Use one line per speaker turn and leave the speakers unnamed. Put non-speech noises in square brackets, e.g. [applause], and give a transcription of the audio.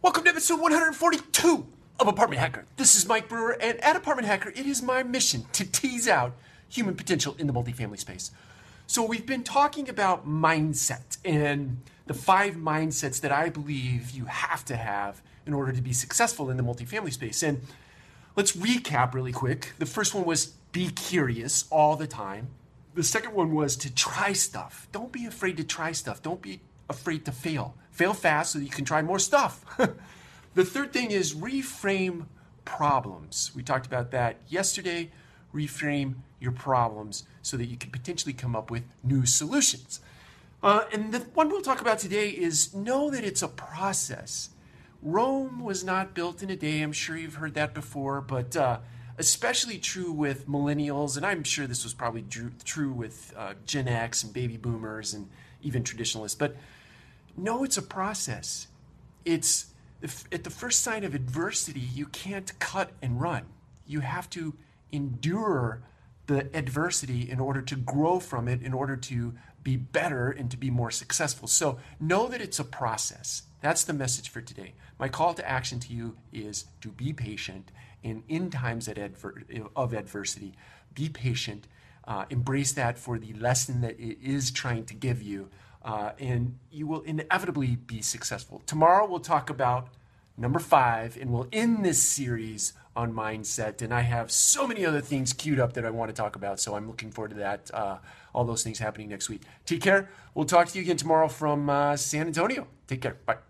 Welcome to episode 142 of Apartment Hacker. This is Mike Brewer, and at Apartment Hacker, it is my mission to tease out human potential in the multifamily space. So, we've been talking about mindset and the five mindsets that I believe you have to have in order to be successful in the multifamily space. And let's recap really quick. The first one was be curious all the time. The second one was to try stuff. Don't be afraid to try stuff. Don't be afraid to fail. Fail fast so you can try more stuff. [laughs] the third thing is reframe problems. We talked about that yesterday. Reframe your problems so that you can potentially come up with new solutions. Uh, and the one we'll talk about today is know that it's a process. Rome was not built in a day. I'm sure you've heard that before, but uh, especially true with millennials, and I'm sure this was probably true with uh, Gen X and baby boomers and even traditionalists. But no, it's a process. It's at the first sign of adversity, you can't cut and run. You have to endure the adversity in order to grow from it, in order to be better and to be more successful. So know that it's a process. That's the message for today. My call to action to you is to be patient and in times of adversity, be patient. Uh, embrace that for the lesson that it is trying to give you uh, and you will inevitably be successful. Tomorrow we'll talk about number five, and we'll end this series on mindset. And I have so many other things queued up that I want to talk about, so I'm looking forward to that. Uh, all those things happening next week. Take care. We'll talk to you again tomorrow from uh, San Antonio. Take care. Bye.